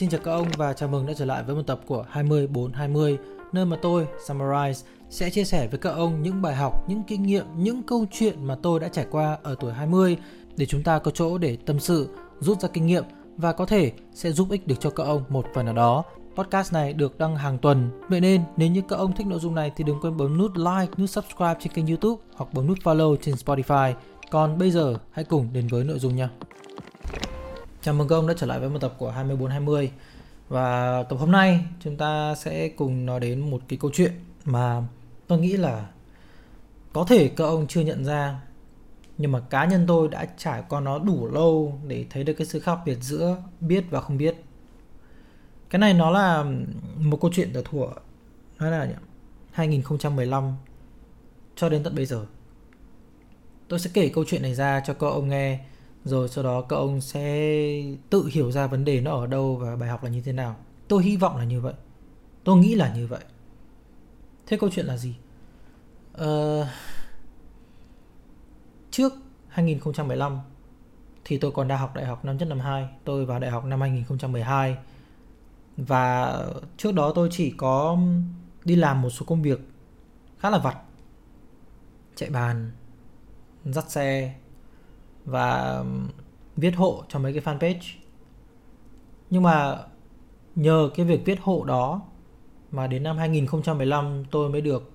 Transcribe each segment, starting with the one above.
Xin chào các ông và chào mừng đã trở lại với một tập của 20420 nơi mà tôi, Summarize, sẽ chia sẻ với các ông những bài học, những kinh nghiệm, những câu chuyện mà tôi đã trải qua ở tuổi 20 để chúng ta có chỗ để tâm sự, rút ra kinh nghiệm và có thể sẽ giúp ích được cho các ông một phần nào đó. Podcast này được đăng hàng tuần, vậy nên nếu như các ông thích nội dung này thì đừng quên bấm nút like, nút subscribe trên kênh YouTube hoặc bấm nút follow trên Spotify. Còn bây giờ hãy cùng đến với nội dung nha. Chào mừng các ông đã trở lại với một tập của 2420 Và tập hôm nay chúng ta sẽ cùng nói đến một cái câu chuyện mà tôi nghĩ là có thể các ông chưa nhận ra, nhưng mà cá nhân tôi đã trải qua nó đủ lâu để thấy được cái sự khác biệt giữa biết và không biết. Cái này nó là một câu chuyện từ thuở nó là 2015 cho đến tận bây giờ. Tôi sẽ kể câu chuyện này ra cho các ông nghe rồi sau đó các ông sẽ tự hiểu ra vấn đề nó ở đâu và bài học là như thế nào. Tôi hy vọng là như vậy. Tôi nghĩ là như vậy. Thế câu chuyện là gì? Ờ, trước 2015 thì tôi còn đang học đại học năm nhất năm 2 tôi vào đại học năm 2012 và trước đó tôi chỉ có đi làm một số công việc khá là vặt. Chạy bàn dắt xe và um, viết hộ cho mấy cái fanpage. Nhưng mà nhờ cái việc viết hộ đó mà đến năm 2015 tôi mới được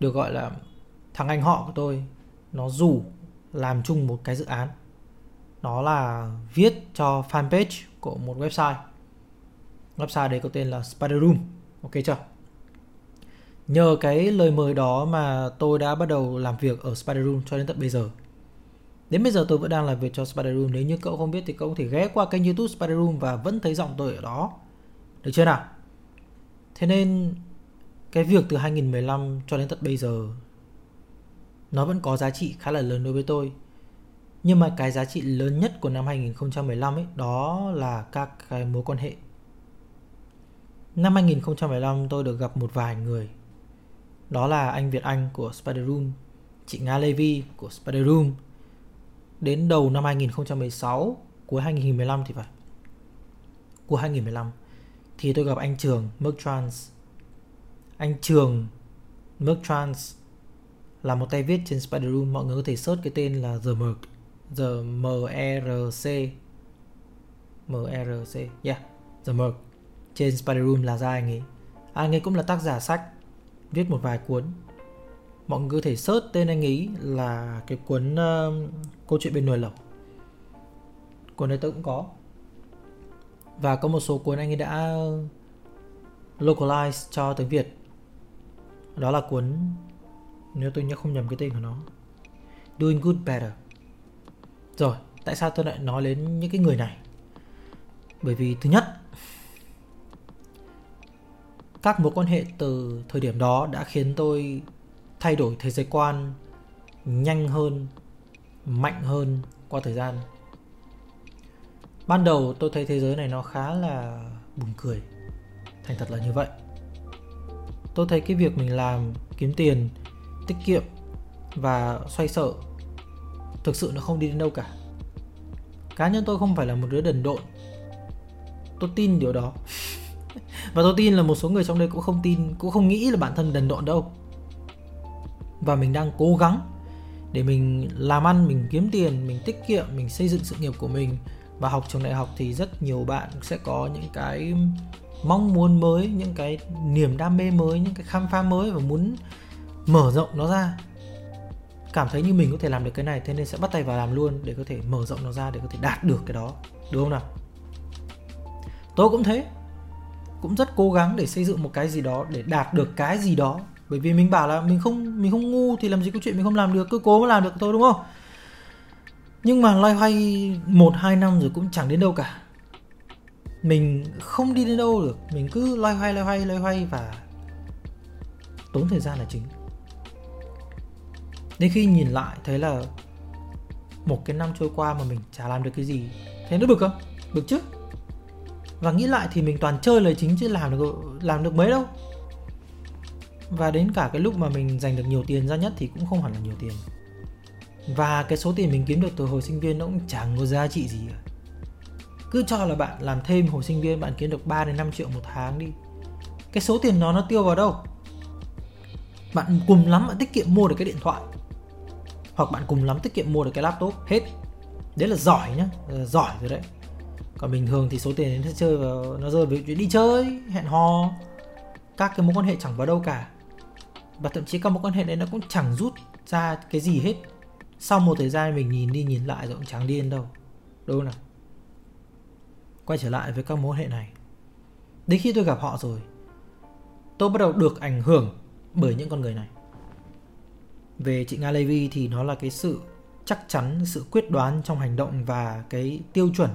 được gọi là thằng anh họ của tôi, nó rủ làm chung một cái dự án. Đó là viết cho fanpage của một website. Website đấy có tên là Spider Room. Ok chưa? Nhờ cái lời mời đó mà tôi đã bắt đầu làm việc ở Spider Room cho đến tận bây giờ. Đến bây giờ tôi vẫn đang làm việc cho Spider Room. Nếu như cậu không biết thì cậu có thể ghé qua kênh youtube Spider Room Và vẫn thấy giọng tôi ở đó. Được chưa nào? Thế nên Cái việc từ 2015 cho đến tận bây giờ, Nó vẫn có giá trị khá là lớn đối với tôi. Nhưng mà cái giá trị lớn nhất của năm 2015 ấy, Đó là các cái mối quan hệ. Năm 2015 tôi được gặp một vài người. Đó là anh Việt Anh của Spider Room, Chị Nga Levy của Spider Room đến đầu năm 2016 cuối 2015 thì phải. Của 2015 thì tôi gặp anh Trường Merc Trans. Anh Trường Merc Trans là một tay viết trên Spider Room, mọi người có thể search cái tên là The Merc The M E R C. M E R C, yeah, The Merc trên Spider Room là ra anh ấy. Anh ấy cũng là tác giả sách, viết một vài cuốn mọi người có thể search tên anh ấy là cái cuốn uh, câu chuyện bên nồi lẩu. Cuốn này tôi cũng có. Và có một số cuốn anh ấy đã localize cho tiếng Việt. Đó là cuốn nếu tôi nhớ không nhầm cái tên của nó Doing Good Better. Rồi tại sao tôi lại nói đến những cái người này? Bởi vì thứ nhất các mối quan hệ từ thời điểm đó đã khiến tôi thay đổi thế giới quan nhanh hơn, mạnh hơn qua thời gian. Ban đầu tôi thấy thế giới này nó khá là buồn cười, thành thật là như vậy. Tôi thấy cái việc mình làm, kiếm tiền, tiết kiệm và xoay sở thực sự nó không đi đến đâu cả. Cá nhân tôi không phải là một đứa đần độn. Tôi tin điều đó. Và tôi tin là một số người trong đây cũng không tin, cũng không nghĩ là bản thân đần độn đâu và mình đang cố gắng để mình làm ăn, mình kiếm tiền, mình tiết kiệm, mình xây dựng sự nghiệp của mình. Và học trường đại học thì rất nhiều bạn sẽ có những cái mong muốn mới, những cái niềm đam mê mới, những cái khám phá mới và muốn mở rộng nó ra. Cảm thấy như mình có thể làm được cái này, thế nên sẽ bắt tay vào làm luôn để có thể mở rộng nó ra, để có thể đạt được cái đó. Đúng không nào? Tôi cũng thế. Cũng rất cố gắng để xây dựng một cái gì đó, để đạt được cái gì đó bởi vì mình bảo là mình không mình không ngu thì làm gì có chuyện mình không làm được, cứ cố mà làm được thôi, đúng không? Nhưng mà loay hoay một, hai năm rồi cũng chẳng đến đâu cả. Mình không đi đến đâu được. Mình cứ loay hoay loay hoay loay hoay và tốn thời gian là chính. Đến khi nhìn lại thấy là một cái năm trôi qua mà mình chả làm được cái gì thế nó bực không? Bực chứ? Và nghĩ lại thì mình toàn chơi lời chính chứ làm được làm được mấy đâu và đến cả cái lúc mà mình dành được nhiều tiền ra nhất thì cũng không hẳn là nhiều tiền. Và cái số tiền mình kiếm được từ hồi sinh viên nó cũng chẳng có giá trị gì cả. Cứ cho là bạn làm thêm hồi sinh viên, bạn kiếm được 3 đến 5 triệu một tháng đi. Cái số tiền đó nó tiêu vào đâu? Bạn cùng lắm bạn tiết kiệm mua được cái điện thoại. Hoặc bạn cùng lắm tiết kiệm mua được cái laptop, hết. Đấy là giỏi nhá là giỏi rồi đấy. Còn bình thường thì số tiền nó chơi vào, nó rơi vào chuyện đi chơi, hẹn hò. Các cái mối quan hệ chẳng vào đâu cả và thậm chí các mối quan hệ đấy nó cũng chẳng rút ra cái gì hết. Sau một thời gian mình nhìn đi nhìn lại rồi cũng chẳng điên đâu. Đúng không nào? Quay trở lại với các mối quan hệ này. Đến khi tôi gặp họ rồi, tôi bắt đầu được ảnh hưởng bởi những con người này. Về chị Nga Levy thì nó là cái sự chắc chắn, sự quyết đoán trong hành động và cái tiêu chuẩn.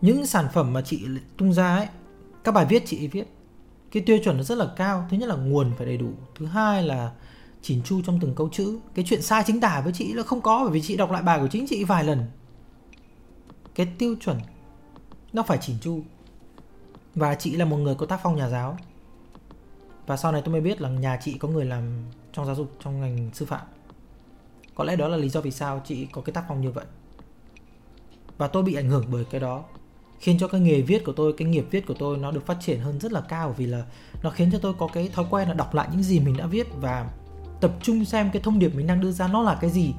Những sản phẩm mà chị tung ra ấy, các bài viết chị viết cái tiêu chuẩn nó rất là cao. Thứ nhất là nguồn phải đầy đủ. Thứ hai là chỉn chu trong từng câu chữ. Cái chuyện sai chính tả với chị là không có, bởi vì chị đọc lại bài của chính chị vài lần. Cái tiêu chuẩn, nó phải chỉn chu. Và chị là một người có tác phong nhà giáo. Và sau này tôi mới biết là nhà chị có người làm trong giáo dục, trong ngành sư phạm. Có lẽ đó là lý do vì sao chị có cái tác phong như vậy. Và tôi bị ảnh hưởng bởi cái đó khiến cho cái nghề viết của tôi cái nghiệp viết của tôi nó được phát triển hơn rất là cao vì là nó khiến cho tôi có cái thói quen là đọc lại những gì mình đã viết và tập trung xem cái thông điệp mình đang đưa ra nó là cái gì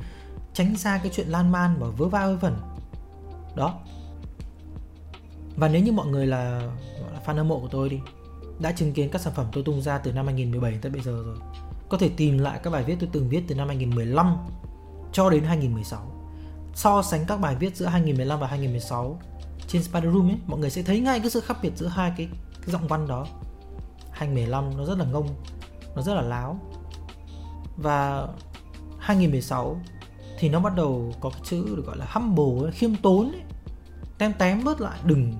tránh xa cái chuyện lan man và vớ va vớ vẩn. Đó. Và nếu như mọi người là, là fan hâm mộ của tôi đi đã chứng kiến các sản phẩm tôi tung ra từ năm 2017 tới bây giờ rồi có thể tìm lại các bài viết tôi từng viết từ năm 2015 cho đến 2016 so sánh các bài viết giữa 2015 và 2016 trên Spider Room ấy mọi người sẽ thấy ngay cái sự khác biệt giữa hai cái, cái giọng văn đó 2015 nó rất là ngông nó rất là láo và 2016 thì nó bắt đầu có cái chữ được gọi là humble ấy, khiêm tốn ấy. tém tém bớt lại đừng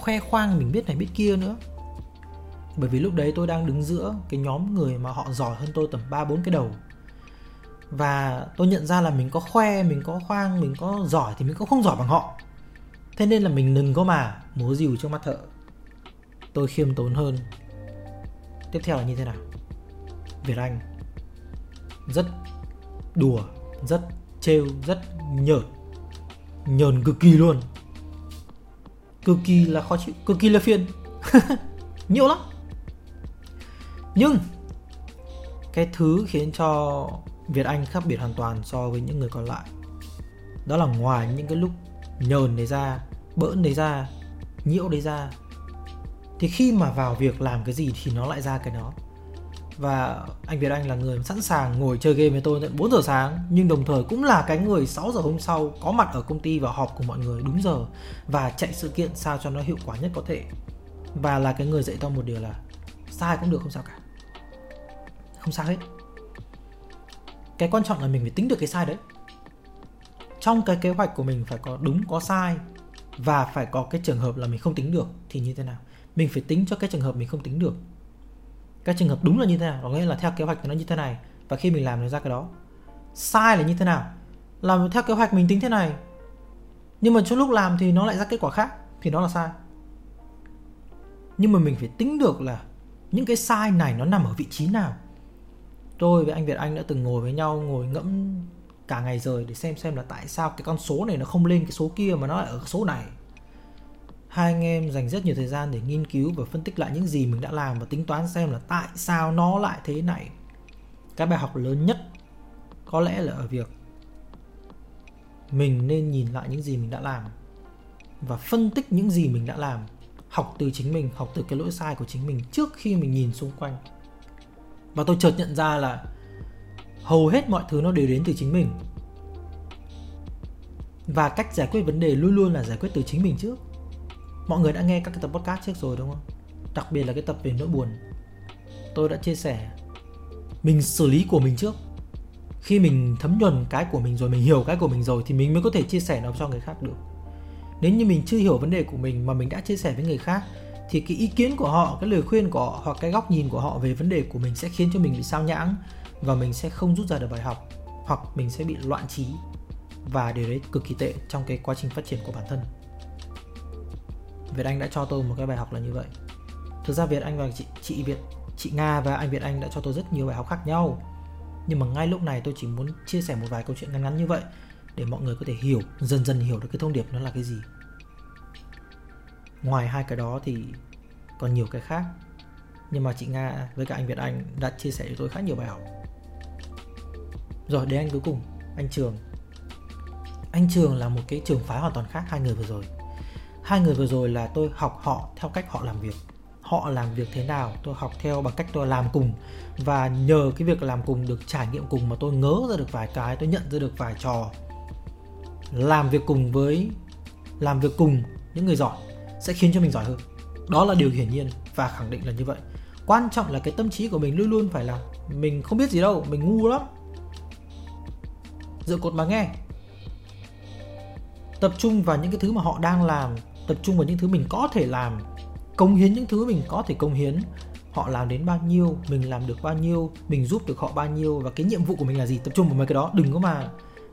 khoe khoang mình biết này biết kia nữa bởi vì lúc đấy tôi đang đứng giữa cái nhóm người mà họ giỏi hơn tôi tầm 3 4 cái đầu. Và tôi nhận ra là mình có khoe, mình có khoang, mình có giỏi thì mình cũng không giỏi bằng họ. Thế nên là mình đừng có mà múa dìu trước mắt thợ. Tôi khiêm tốn hơn. Tiếp theo là như thế nào? Việt Anh rất đùa, rất trêu, rất nhợt. Nhờn cực kỳ luôn. Cực kỳ là khó chịu, cực kỳ là phiền. Nhiều lắm nhưng cái thứ khiến cho Việt Anh khác biệt hoàn toàn so với những người còn lại đó là ngoài những cái lúc nhờn đấy ra bỡn đấy ra, nhiễu đấy ra. Thì khi mà vào việc làm cái gì thì nó lại ra cái đó. Và anh Việt Anh là người sẵn sàng ngồi chơi game với tôi tận 4 giờ sáng, nhưng đồng thời cũng là cái người 6 giờ hôm sau có mặt ở công ty và họp cùng mọi người đúng giờ và chạy sự kiện sao cho nó hiệu quả nhất có thể. Và là cái người dạy tôi một điều là sai cũng được, không sao cả. Không sao hết. Cái quan trọng là mình phải tính được cái sai đấy. Trong cái kế hoạch của mình phải có đúng, có sai và phải có cái trường hợp là mình không tính được thì như thế nào? Mình phải tính cho cái trường hợp mình không tính được. Cái trường hợp đúng là như thế nào? Có nghĩa là theo kế hoạch nó như thế này, và khi mình làm nó ra cái đó, sai là như thế nào? Làm theo kế hoạch mình tính thế này, nhưng mà trong lúc làm thì nó lại ra kết quả khác, thì nó là sai. Nhưng mà mình phải tính được là những cái sai này nó nằm ở vị trí nào. Tôi với anh Việt Anh đã từng ngồi với nhau, ngồi ngẫm cả ngày rồi để xem xem là tại sao cái con số này nó không lên cái số kia mà nó lại ở số này. Hai anh em dành rất nhiều thời gian để nghiên cứu và phân tích lại những gì mình đã làm và tính toán xem là tại sao nó lại thế này. Cái bài học lớn nhất có lẽ là ở việc mình nên nhìn lại những gì mình đã làm và phân tích những gì mình đã làm, học từ chính mình, học từ cái lỗi sai của chính mình trước khi mình nhìn xung quanh. Và tôi chợt nhận ra là hầu hết mọi thứ nó đều đến từ chính mình. Và cách giải quyết vấn đề luôn luôn là giải quyết từ chính mình trước. Mọi người đã nghe các cái tập podcast trước rồi, đúng không? Đặc biệt là cái tập về nỗi buồn. Tôi đã chia sẻ mình xử lý của mình trước. Khi mình thấm nhuần cái của mình rồi, mình hiểu cái của mình rồi thì mình mới có thể chia sẻ nó cho người khác được. Nếu như mình chưa hiểu vấn đề của mình mà mình đã chia sẻ với người khác thì cái ý kiến của họ, cái lời khuyên của họ hoặc cái góc nhìn của họ về vấn đề của mình sẽ khiến cho mình bị sao nhãng và mình sẽ không rút ra được bài học hoặc mình sẽ bị loạn trí. Và điều đấy cực kỳ tệ trong cái quá trình phát triển của bản thân. Việt Anh đã cho tôi một cái bài học là như vậy. Thực ra Việt Anh và chị, chị Việt chị Nga và anh Việt Anh đã cho tôi rất nhiều bài học khác nhau. Nhưng mà ngay lúc này tôi chỉ muốn chia sẻ một vài câu chuyện ngắn ngắn như vậy để mọi người có thể hiểu dần dần hiểu được cái thông điệp nó là cái gì. Ngoài hai cái đó thì còn nhiều cái khác. Nhưng mà chị Nga với cả anh Việt Anh đã chia sẻ cho tôi khá nhiều bài học rồi, đến anh cuối cùng, anh Trường. Anh Trường là một cái trường phái hoàn toàn khác hai người vừa rồi. Hai người vừa rồi là tôi học họ theo cách họ làm việc. Họ làm việc thế nào, tôi học theo bằng cách tôi làm cùng. Và nhờ cái việc làm cùng được trải nghiệm cùng mà tôi ngớ ra được vài cái, tôi nhận ra được vài trò. Làm việc cùng với, làm việc cùng những người giỏi sẽ khiến cho mình giỏi hơn. Đó là điều hiển nhiên và khẳng định là như vậy. Quan trọng là cái tâm trí của mình luôn luôn phải là mình không biết gì đâu, mình ngu lắm dựa cột mà nghe. Tập trung vào những cái thứ mà họ đang làm, tập trung vào những thứ mình có thể làm, cống hiến những thứ mình có thể cống hiến. Họ làm đến bao nhiêu, mình làm được bao nhiêu, mình giúp được họ bao nhiêu và cái nhiệm vụ của mình là gì? Tập trung vào mấy cái đó, đừng có mà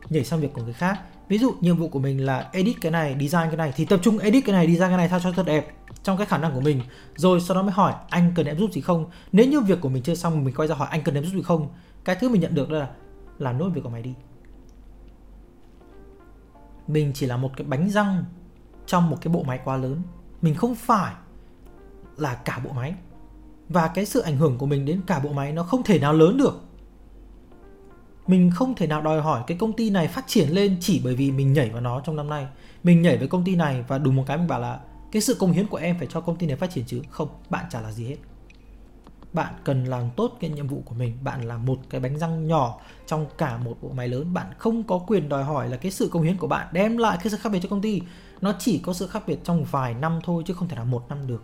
nhảy sang việc của người khác. Ví dụ, nhiệm vụ của mình là edit cái này, design cái này, thì tập trung edit cái này, design cái này sao cho thật đẹp, trong cái khả năng của mình. Rồi sau đó mới hỏi, anh cần em giúp gì không? Nếu như việc của mình chưa xong, mình quay ra hỏi, anh cần em giúp gì không? Cái thứ mình nhận được là, làm nốt việc của mày đi mình chỉ là một cái bánh răng trong một cái bộ máy quá lớn. Mình không phải là cả bộ máy. Và cái sự ảnh hưởng của mình đến cả bộ máy nó không thể nào lớn được. Mình không thể nào đòi hỏi cái công ty này phát triển lên chỉ bởi vì mình nhảy vào nó trong năm nay. Mình nhảy với công ty này và đủ một cái mình bảo là, cái sự công hiến của em phải cho công ty này phát triển chứ? Không, bạn chả là gì hết bạn cần làm tốt cái nhiệm vụ của mình. Bạn là một cái bánh răng nhỏ trong cả một bộ máy lớn. Bạn không có quyền đòi hỏi là cái sự công hiến của bạn đem lại cái sự khác biệt cho công ty. Nó chỉ có sự khác biệt trong vài năm thôi chứ không thể là một năm được.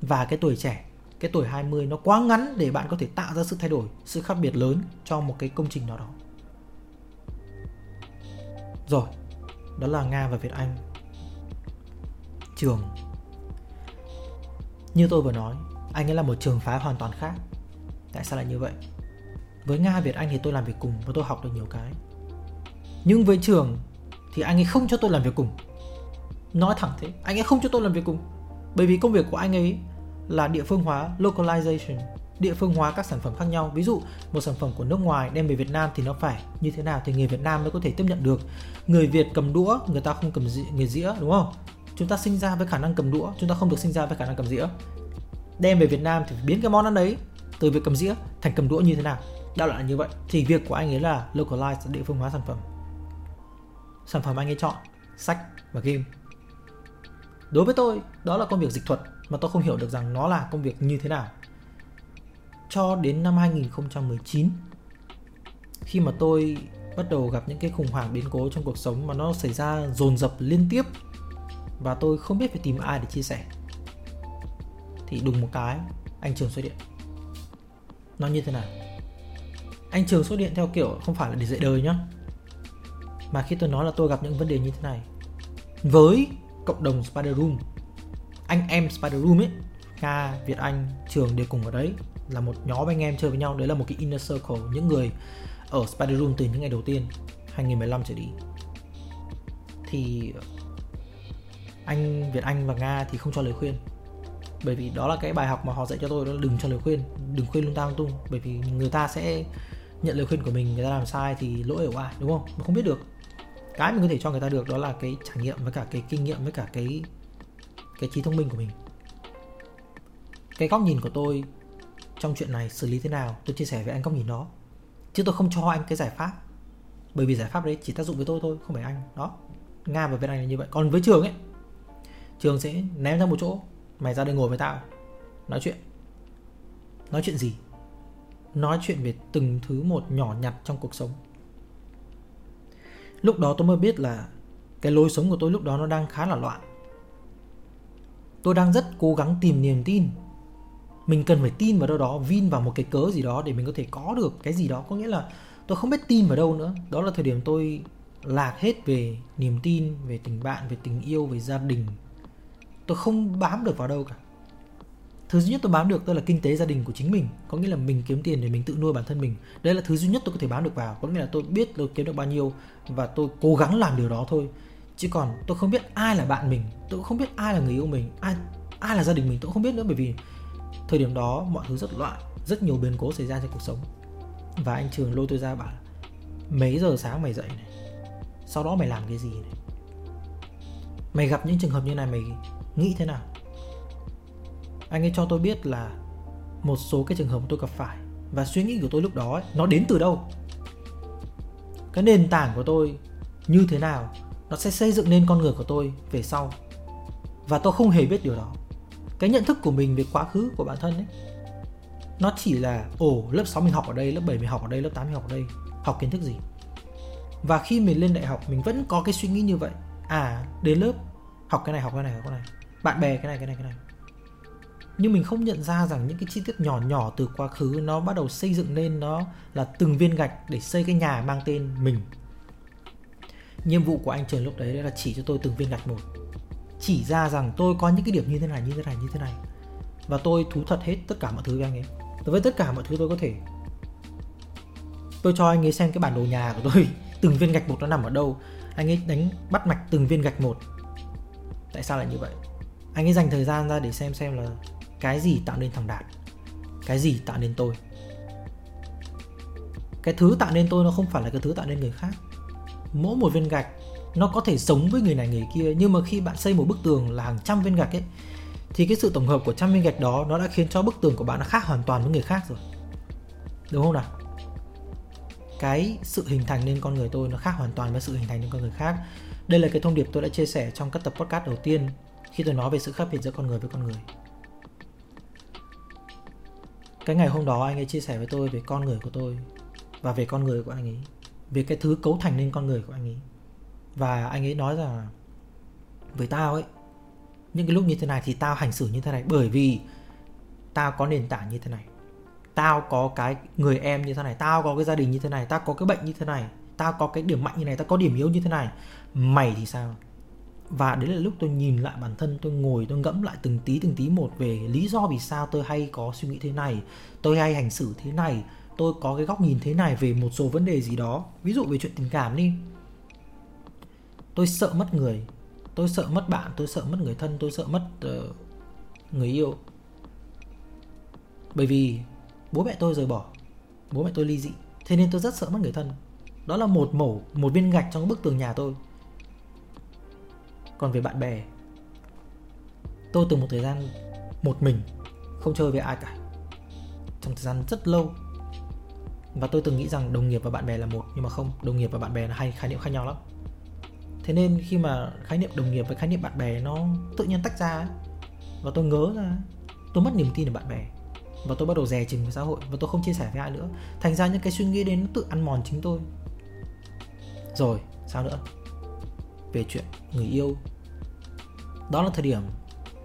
Và cái tuổi trẻ, cái tuổi 20 nó quá ngắn để bạn có thể tạo ra sự thay đổi, sự khác biệt lớn cho một cái công trình nào đó. Rồi, đó là nga và việt anh. Trường. Như tôi vừa nói anh ấy là một trường phái hoàn toàn khác. Tại sao lại như vậy? Với nga việt anh thì tôi làm việc cùng và tôi học được nhiều cái. Nhưng với trường thì anh ấy không cho tôi làm việc cùng. Nói thẳng thế anh ấy không cho tôi làm việc cùng. Bởi vì công việc của anh ấy là địa phương hóa localization địa phương hóa các sản phẩm khác nhau. Ví dụ một sản phẩm của nước ngoài đem về Việt Nam thì nó phải như thế nào thì người Việt Nam mới có thể tiếp nhận được. Người Việt cầm đũa người ta không cầm dĩa, người dĩa đúng không? Chúng ta sinh ra với khả năng cầm đũa chúng ta không được sinh ra với khả năng cầm dĩa đem về Việt Nam thì biến cái món ăn đấy từ việc cầm dĩa thành cầm đũa như thế nào. Đạo là như vậy. Thì việc của anh ấy là localize địa phương hóa sản phẩm. Sản phẩm anh ấy chọn, sách và game. Đối với tôi, đó là công việc dịch thuật mà tôi không hiểu được rằng nó là công việc như thế nào. Cho đến năm 2019 khi mà tôi bắt đầu gặp những cái khủng hoảng biến cố trong cuộc sống mà nó xảy ra dồn dập liên tiếp và tôi không biết phải tìm ai để chia sẻ thì đùng một cái anh trường xuất điện. Nó như thế nào? Anh trường xuất điện theo kiểu không phải là để dạy đời nhá. Mà khi tôi nói là tôi gặp những vấn đề như thế này. Với cộng đồng Spider Room anh em Spider Room ấy Nga, Việt Anh, Trường đều cùng ở đấy là một nhóm anh em chơi với nhau. Đấy là một cái inner circle những người ở Spider Room từ những ngày đầu tiên 2015 trở đi. Thì anh Việt Anh và Nga thì không cho lời khuyên bởi vì đó là cái bài học mà họ dạy cho tôi, đó là đừng cho lời khuyên, đừng khuyên lung ta lung tung. Bởi vì người ta sẽ nhận lời khuyên của mình, người ta làm sai thì lỗi ở ai, đúng không? Mà không biết được. Cái mình có thể cho người ta được đó là cái trải nghiệm với cả cái kinh nghiệm với cả cái cái trí thông minh của mình. Cái góc nhìn của tôi trong chuyện này xử lý thế nào? Tôi chia sẻ với anh góc nhìn đó. Chứ tôi không cho anh cái giải pháp. Bởi vì giải pháp đấy chỉ tác dụng với tôi thôi, không phải anh. Đó. Nga và việt anh là như vậy. Còn với trường ấy, trường sẽ ném ra một chỗ mày ra đây ngồi với tao. Nói chuyện. Nói chuyện gì? Nói chuyện về từng thứ một nhỏ nhặt trong cuộc sống. Lúc đó tôi mới biết là cái lối sống của tôi lúc đó nó đang khá là loạn. Tôi đang rất cố gắng tìm niềm tin. Mình cần phải tin vào đâu đó, vin vào một cái cớ gì đó để mình có thể có được cái gì đó. Có nghĩa là tôi không biết tin vào đâu nữa. Đó là thời điểm tôi lạc hết về niềm tin, về tình bạn, về tình yêu, về gia đình tôi không bám được vào đâu cả. Thứ duy nhất tôi bám được tôi là kinh tế gia đình của chính mình. Có nghĩa là mình kiếm tiền để mình tự nuôi bản thân mình. Đấy là thứ duy nhất tôi có thể bám được vào. Có nghĩa là tôi biết tôi kiếm được bao nhiêu và tôi cố gắng làm điều đó thôi. Chứ còn tôi không biết ai là bạn mình, tôi cũng không biết ai là người yêu mình, ai ai là gia đình mình, tôi cũng không biết nữa. Bởi vì thời điểm đó mọi thứ rất loạn, rất nhiều biến cố xảy ra trong cuộc sống. Và anh trường lôi tôi ra bảo mấy giờ sáng mày dậy này? Sau đó mày làm cái gì này? Mày gặp những trường hợp như này mày nghĩ thế nào? Anh ấy cho tôi biết là một số cái trường hợp tôi gặp phải và suy nghĩ của tôi lúc đó ấy, nó đến từ đâu? Cái nền tảng của tôi như thế nào nó sẽ xây dựng nên con người của tôi về sau. Và tôi không hề biết điều đó. Cái nhận thức của mình về quá khứ của bản thân ấy nó chỉ là ồ lớp 6 mình học ở đây lớp 7 mình học ở đây lớp 8 mình học ở đây. Học kiến thức gì? Và khi mình lên đại học mình vẫn có cái suy nghĩ như vậy. À đến lớp học cái này học cái này học cái này bạn bè, cái này cái này cái này. Nhưng mình không nhận ra rằng những cái chi tiết nhỏ nhỏ từ quá khứ nó bắt đầu xây dựng lên nó là từng viên gạch để xây cái nhà mang tên mình. Nhiệm vụ của anh trường lúc đấy là chỉ cho tôi từng viên gạch một. Chỉ ra rằng tôi có những cái điểm như thế này, như thế này, như thế này. Và tôi thú thật hết tất cả mọi thứ với anh ấy. Với tất cả mọi thứ tôi có thể, tôi cho anh ấy xem cái bản đồ nhà của tôi. Từng viên gạch một nó nằm ở đâu. Anh ấy đánh, bắt mạch từng viên gạch một. Tại sao lại như vậy? Anh ấy dành thời gian ra để xem xem là cái gì tạo nên thằng đạt, cái gì tạo nên tôi. Cái thứ tạo nên tôi nó không phải là cái thứ tạo nên người khác. Mỗi một viên gạch nó có thể sống với người này người kia, nhưng mà khi bạn xây một bức tường là hàng trăm viên gạch ấy, thì cái sự tổng hợp của trăm viên gạch đó nó đã khiến cho bức tường của bạn nó khác hoàn toàn với người khác rồi. Đúng không nào? Cái sự hình thành nên con người tôi nó khác hoàn toàn với sự hình thành nên con người khác. Đây là cái thông điệp tôi đã chia sẻ trong các tập podcast đầu tiên khi tôi nói về sự khác biệt giữa con người với con người. Cái ngày hôm đó anh ấy chia sẻ với tôi về con người của tôi và về con người của anh ấy, về cái thứ cấu thành nên con người của anh ấy. Và anh ấy nói rằng, với tao ấy, những cái lúc như thế này thì tao hành xử như thế này bởi vì tao có nền tảng như thế này. Tao có cái người em như thế này, tao có cái gia đình như thế này, tao có cái bệnh như thế này, tao có cái điểm mạnh như này, tao có điểm yếu như thế này. Mày thì sao? Và đấy là lúc tôi nhìn lại bản thân tôi ngồi tôi ngẫm lại từng tí từng tí một về lý do vì sao tôi hay có suy nghĩ thế này tôi hay hành xử thế này tôi có cái góc nhìn thế này về một số vấn đề gì đó. Ví dụ về chuyện tình cảm đi. Tôi sợ mất người tôi sợ mất bạn tôi sợ mất người thân tôi sợ mất uh, người yêu. Bởi vì bố mẹ tôi rời bỏ bố mẹ tôi ly dị thế nên tôi rất sợ mất người thân. Đó là một mẩu một viên gạch trong bức tường nhà tôi còn về bạn bè. Tôi từng một thời gian một mình không chơi với ai cả. Trong thời gian rất lâu. Và tôi từng nghĩ rằng đồng nghiệp và bạn bè là một nhưng mà không đồng nghiệp và bạn bè là hai khái niệm khác nhau lắm. Thế nên khi mà khái niệm đồng nghiệp với khái niệm bạn bè nó tự nhiên tách ra ấy, và tôi ngớ ra tôi mất niềm tin ở bạn bè và tôi bắt đầu dè chừng với xã hội và tôi không chia sẻ với ai nữa. Thành ra những cái suy nghĩ đến nó tự ăn mòn chính tôi. Rồi sao nữa? Về chuyện người yêu đó là thời điểm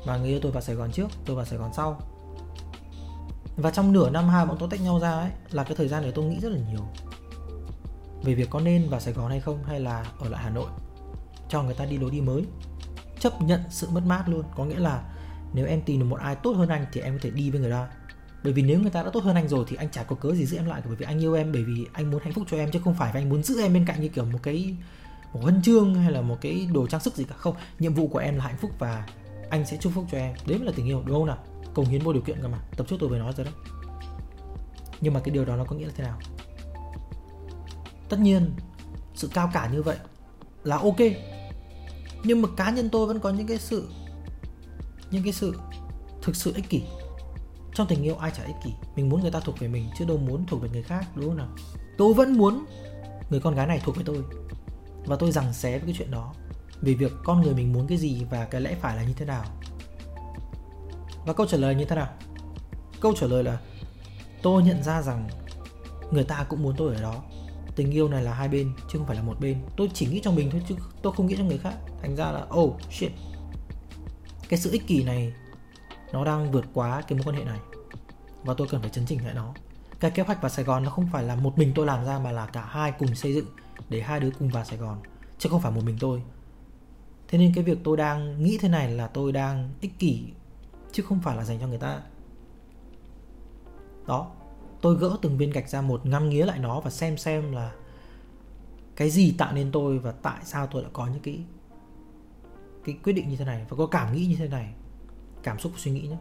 mà người yêu tôi vào Sài Gòn trước, tôi vào Sài Gòn sau. Và trong nửa năm hai bọn tôi tách nhau ra ấy, là cái thời gian để tôi nghĩ rất là nhiều về việc có nên vào Sài Gòn hay không hay là ở lại Hà Nội cho người ta đi lối đi mới. Chấp nhận sự mất mát luôn, có nghĩa là nếu em tìm được một ai tốt hơn anh thì em có thể đi với người ta. Bởi vì nếu người ta đã tốt hơn anh rồi thì anh chả có cớ gì giữ em lại bởi vì anh yêu em, bởi vì anh muốn hạnh phúc cho em chứ không phải anh muốn giữ em bên cạnh như kiểu một cái một huân chương hay là một cái đồ trang sức gì cả. Không, nhiệm vụ của em là hạnh phúc và anh sẽ chúc phúc cho em. Đấy mới là tình yêu, đúng không nào? Cống hiến vô điều kiện cơ mà. Tập trước tôi vừa nói rồi đấy nhưng mà cái điều đó nó có nghĩa là thế nào? Tất nhiên, sự cao cả như vậy là ok. Nhưng mà cá nhân tôi vẫn có những cái sự, những cái sự thực sự ích kỷ. Trong tình yêu ai chả ích kỷ. Mình muốn người ta thuộc về mình chứ đâu muốn thuộc về người khác, đúng không nào? Tôi vẫn muốn người con gái này thuộc về tôi và tôi rằng xé với cái chuyện đó về việc con người mình muốn cái gì và cái lẽ phải là như thế nào. Và câu trả lời như thế nào? Câu trả lời là, tôi nhận ra rằng người ta cũng muốn tôi ở đó. Tình yêu này là hai bên chứ không phải là một bên. Tôi chỉ nghĩ trong mình thôi chứ tôi không nghĩ trong người khác. Thành ra là oh shit. Cái sự ích kỷ này nó đang vượt quá cái mối quan hệ này. Và tôi cần phải chấn chỉnh lại nó. Cái kế hoạch vào Sài Gòn nó không phải là một mình tôi làm ra mà là cả hai cùng xây dựng để hai đứa cùng vào Sài Gòn, chứ không phải một mình tôi. Thế nên cái việc tôi đang nghĩ thế này là tôi đang ích kỷ, chứ không phải là dành cho người ta. Đó, tôi gỡ từng viên gạch ra một ngắm nghía lại nó và xem xem là cái gì tạo nên tôi và tại sao tôi lại có những cái cái quyết định như thế này và có cảm nghĩ như thế này. Cảm xúc suy nghĩ nhé.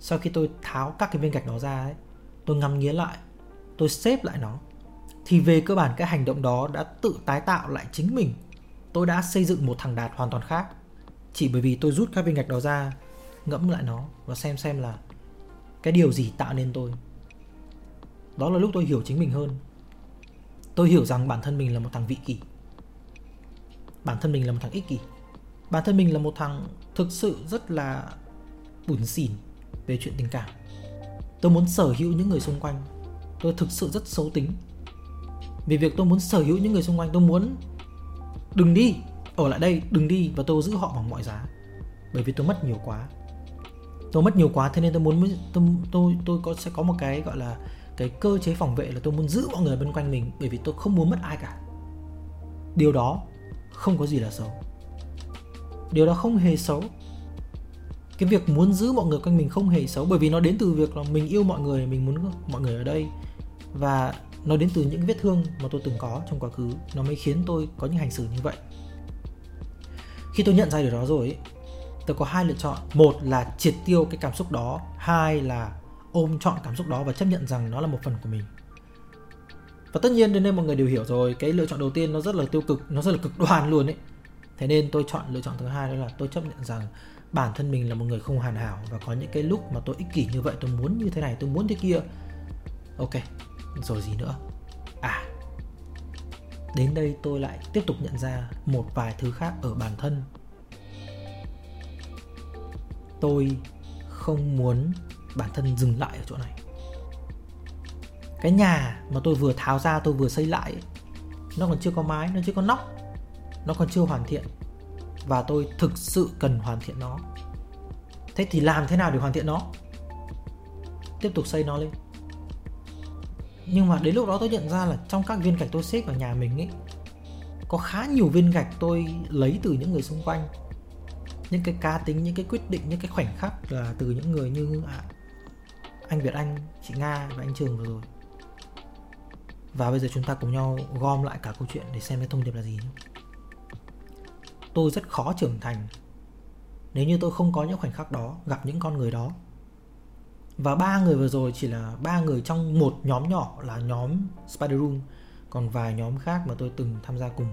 Sau khi tôi tháo các cái viên gạch đó ra ấy, tôi ngắm nghía lại, tôi xếp lại nó thì về cơ bản cái hành động đó đã tự tái tạo lại chính mình. Tôi đã xây dựng một thằng đạt hoàn toàn khác. Chỉ bởi vì tôi rút các viên gạch đó ra, ngẫm lại nó và xem xem là cái điều gì tạo nên tôi. Đó là lúc tôi hiểu chính mình hơn. Tôi hiểu rằng bản thân mình là một thằng vị kỷ. Bản thân mình là một thằng ích kỷ. Bản thân mình là một thằng thực sự rất là bủn xỉn về chuyện tình cảm. Tôi muốn sở hữu những người xung quanh. Tôi thực sự rất xấu tính vì việc tôi muốn sở hữu những người xung quanh tôi muốn. Đừng đi, ở lại đây, đừng đi và tôi giữ họ bằng mọi giá. Bởi vì tôi mất nhiều quá. Tôi mất nhiều quá, thế nên tôi muốn tôi tôi tôi có sẽ có một cái gọi là cái cơ chế phòng vệ là tôi muốn giữ mọi người bên quanh mình bởi vì tôi không muốn mất ai cả. Điều đó không có gì là xấu. Điều đó không hề xấu. Cái việc muốn giữ mọi người quanh mình không hề xấu bởi vì nó đến từ việc là mình yêu mọi người, mình muốn mọi người ở đây. Và nó đến từ những vết thương mà tôi từng có trong quá khứ, nó mới khiến tôi có những hành xử như vậy. Khi tôi nhận ra điều đó rồi tôi có hai lựa chọn. Một là triệt tiêu cái cảm xúc đó, hai là ôm chọn cảm xúc đó và chấp nhận rằng nó là một phần của mình. Và tất nhiên đến đây mọi người đều hiểu rồi, cái lựa chọn đầu tiên nó rất là tiêu cực, nó rất là cực đoan luôn ấy. Thế nên tôi chọn lựa chọn thứ hai đó là tôi chấp nhận rằng bản thân mình là một người không hoàn hảo và có những cái lúc mà tôi ích kỷ như vậy, tôi muốn như thế này, tôi muốn thế kia. Ok rồi gì nữa? À đến đây tôi lại tiếp tục nhận ra một vài thứ khác ở bản thân. Tôi không muốn bản thân dừng lại ở chỗ này. Cái nhà mà tôi vừa tháo ra, tôi vừa xây lại, nó còn chưa có mái, nó chưa có nóc, nó còn chưa hoàn thiện. Và tôi thực sự cần hoàn thiện nó. Thế thì làm thế nào để hoàn thiện nó? Tiếp tục xây nó lên nhưng mà đến lúc đó tôi nhận ra là trong các viên gạch tôi xếp ở nhà mình ấy có khá nhiều viên gạch tôi lấy từ những người xung quanh. Những cái cá tính những cái quyết định những cái khoảnh khắc là từ những người như à, anh Việt Anh chị Nga và anh Trường vừa rồi. Và bây giờ chúng ta cùng nhau gom lại cả câu chuyện để xem cái thông điệp là gì tôi rất khó trưởng thành. Nếu như tôi không có những khoảnh khắc đó gặp những con người đó và ba người vừa rồi chỉ là ba người trong một nhóm nhỏ là nhóm Spider Room. Còn vài nhóm khác mà tôi từng tham gia cùng.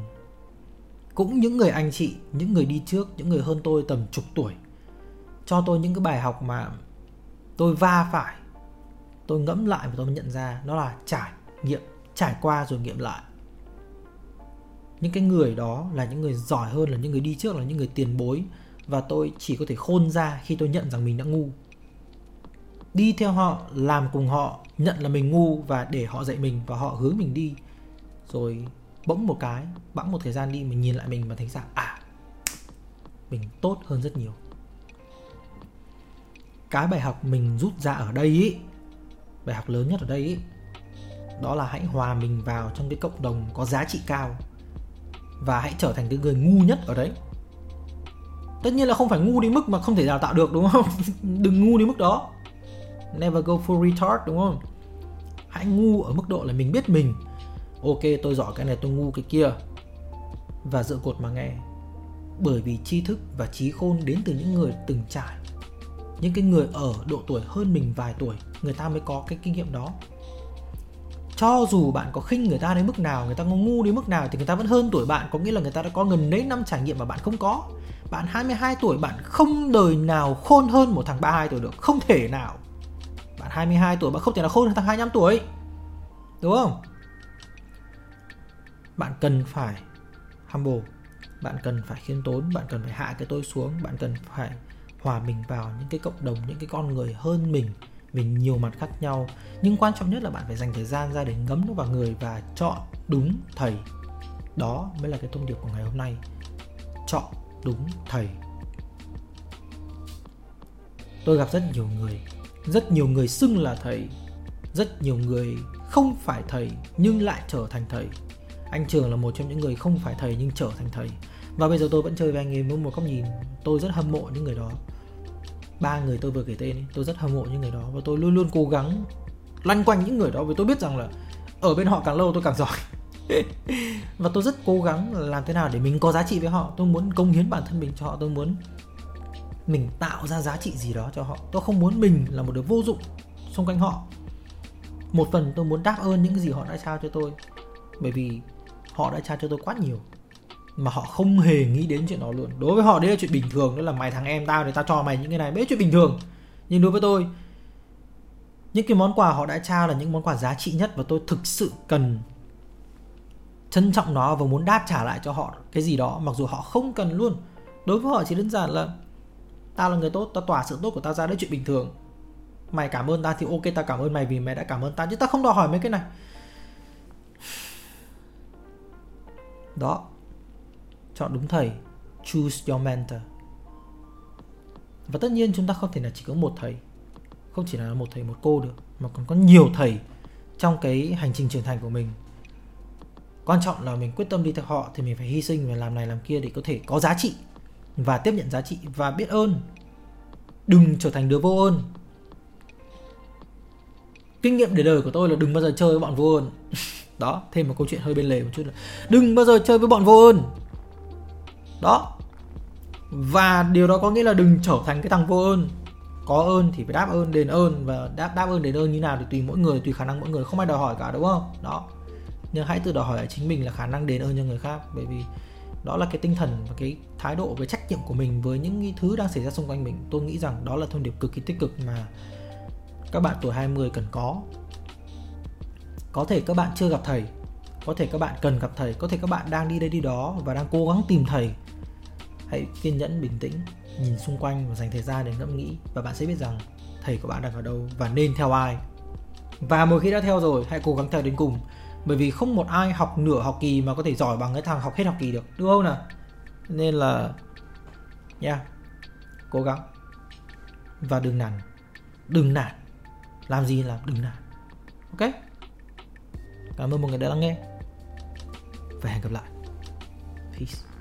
Cũng những người anh chị, những người đi trước, những người hơn tôi tầm chục tuổi. Cho tôi những cái bài học mà tôi va phải. Tôi ngẫm lại và tôi nhận ra đó là trải nghiệm, trải qua rồi nghiệm lại. Những cái người đó là những người giỏi hơn là những người đi trước, là những người tiền bối. Và tôi chỉ có thể khôn ra khi tôi nhận rằng mình đã ngu đi theo họ, làm cùng họ, nhận là mình ngu và để họ dạy mình và họ hướng mình đi. Rồi bỗng một cái, bẵng một thời gian đi, mình nhìn lại mình và thấy rằng à mình tốt hơn rất nhiều. Cái bài học mình rút ra ở đây ý, bài học lớn nhất ở đây ý, đó là hãy hòa mình vào trong cái cộng đồng có giá trị cao và hãy trở thành cái người ngu nhất ở đấy. Tất nhiên là không phải ngu đến mức mà không thể đào tạo được, đúng không? Đừng ngu đến mức đó never go for retard, đúng không? Hãy ngu ở mức độ là mình biết mình. Ok, tôi giỏi cái này, tôi ngu cái kia. Và dựa cột mà nghe. Bởi vì tri thức và trí khôn đến từ những người từng trải. Những cái người ở độ tuổi hơn mình vài tuổi, người ta mới có cái kinh nghiệm đó. Cho dù bạn có khinh người ta đến mức nào, người ta có ngu đến mức nào, thì người ta vẫn hơn tuổi bạn. Có nghĩa là người ta đã có gần đấy năm trải nghiệm mà bạn không có. Bạn 22 tuổi, bạn không đời nào khôn hơn một thằng 32 tuổi được. Không thể nào. 22 tuổi bạn không thể nào khôn hơn thằng 25 tuổi. Đúng không? Bạn cần phải humble, bạn cần phải khiêm tốn, bạn cần phải hạ cái tôi xuống, bạn cần phải hòa mình vào những cái cộng đồng, những cái con người hơn mình mình nhiều mặt khác nhau. Nhưng quan trọng nhất là bạn phải dành thời gian ra để ngấm nó vào người và chọn đúng thầy. Đó mới là cái thông điệp của ngày hôm nay. Chọn đúng thầy. Tôi gặp rất nhiều người rất nhiều người xưng là thầy rất nhiều người không phải thầy nhưng lại trở thành thầy. Anh trường là một trong những người không phải thầy nhưng trở thành thầy. Và bây giờ tôi vẫn chơi với anh ấy với một góc nhìn. Tôi rất hâm mộ những người đó. Ba người tôi vừa kể tên ấy, tôi rất hâm mộ những người đó và tôi luôn luôn cố gắng loanh quanh những người đó vì tôi biết rằng là ở bên họ càng lâu tôi càng giỏi. Và tôi rất cố gắng làm thế nào để mình có giá trị với họ. Tôi muốn công hiến bản thân mình cho họ. Tôi muốn mình tạo ra giá trị gì đó cho họ. Tôi không muốn mình là một đứa vô dụng xung quanh họ. Một phần tôi muốn đáp ơn những cái gì họ đã trao cho tôi, bởi vì họ đã trao cho tôi quá nhiều mà họ không hề nghĩ đến chuyện đó luôn. Đối với họ, đấy là chuyện bình thường đó là mày thằng em tao thì tao cho mày những cái này, đấy chuyện bình thường. Nhưng đối với tôi, những cái món quà họ đã trao là những món quà giá trị nhất và tôi thực sự cần trân trọng nó và muốn đáp trả lại cho họ cái gì đó, mặc dù họ không cần luôn. Đối với họ chỉ đơn giản là tao là người tốt, tao tỏa sự tốt của tao ra, đấy chuyện bình thường. Mày cảm ơn tao thì ok, tao cảm ơn mày vì mày đã cảm ơn tao, chứ tao không đòi hỏi mấy cái này. Đó. Chọn đúng thầy. Choose your mentor. Và tất nhiên chúng ta không thể là chỉ có một thầy. Không chỉ là một thầy, một cô được, mà còn có nhiều thầy trong cái hành trình trưởng thành của mình. Quan trọng là mình quyết tâm đi theo họ thì mình phải hy sinh và làm này làm kia để có thể có giá trị và tiếp nhận giá trị và biết ơn. Đừng trở thành đứa vô ơn. Kinh nghiệm để đời của tôi là đừng bao giờ chơi với bọn vô ơn. Đó, thêm một câu chuyện hơi bên lề một chút là đừng bao giờ chơi với bọn vô ơn. Đó. Và điều đó có nghĩa là đừng trở thành cái thằng vô ơn. Có ơn thì phải đáp ơn đền ơn và đáp đáp ơn đền ơn như nào thì tùy mỗi người, tùy khả năng mỗi người. Không ai đòi hỏi cả, đúng không? Đó. Nhưng hãy tự đòi hỏi ở chính mình là khả năng đền ơn cho người khác. Bởi vì đó là cái tinh thần và cái thái độ với trách nhiệm của mình với những thứ đang xảy ra xung quanh mình. Tôi nghĩ rằng đó là thông điệp cực kỳ tích cực mà các bạn tuổi 20 cần có. Có thể các bạn chưa gặp thầy, có thể các bạn cần gặp thầy, có thể các bạn đang đi đây đi đó và đang cố gắng tìm thầy. Hãy kiên nhẫn, bình tĩnh, nhìn xung quanh và dành thời gian để ngẫm nghĩ và bạn sẽ biết rằng thầy của bạn đang ở đâu và nên theo ai. Và một khi đã theo rồi, hãy cố gắng theo đến cùng bởi vì không một ai học nửa học kỳ mà có thể giỏi bằng cái thằng học hết học kỳ được đúng không nào? Nên là nha yeah, cố gắng. Và đừng nản. Đừng nản. Làm gì làm? Đừng nản. Ok? Cảm ơn mọi người đã lắng nghe. Và hẹn gặp lại. Peace.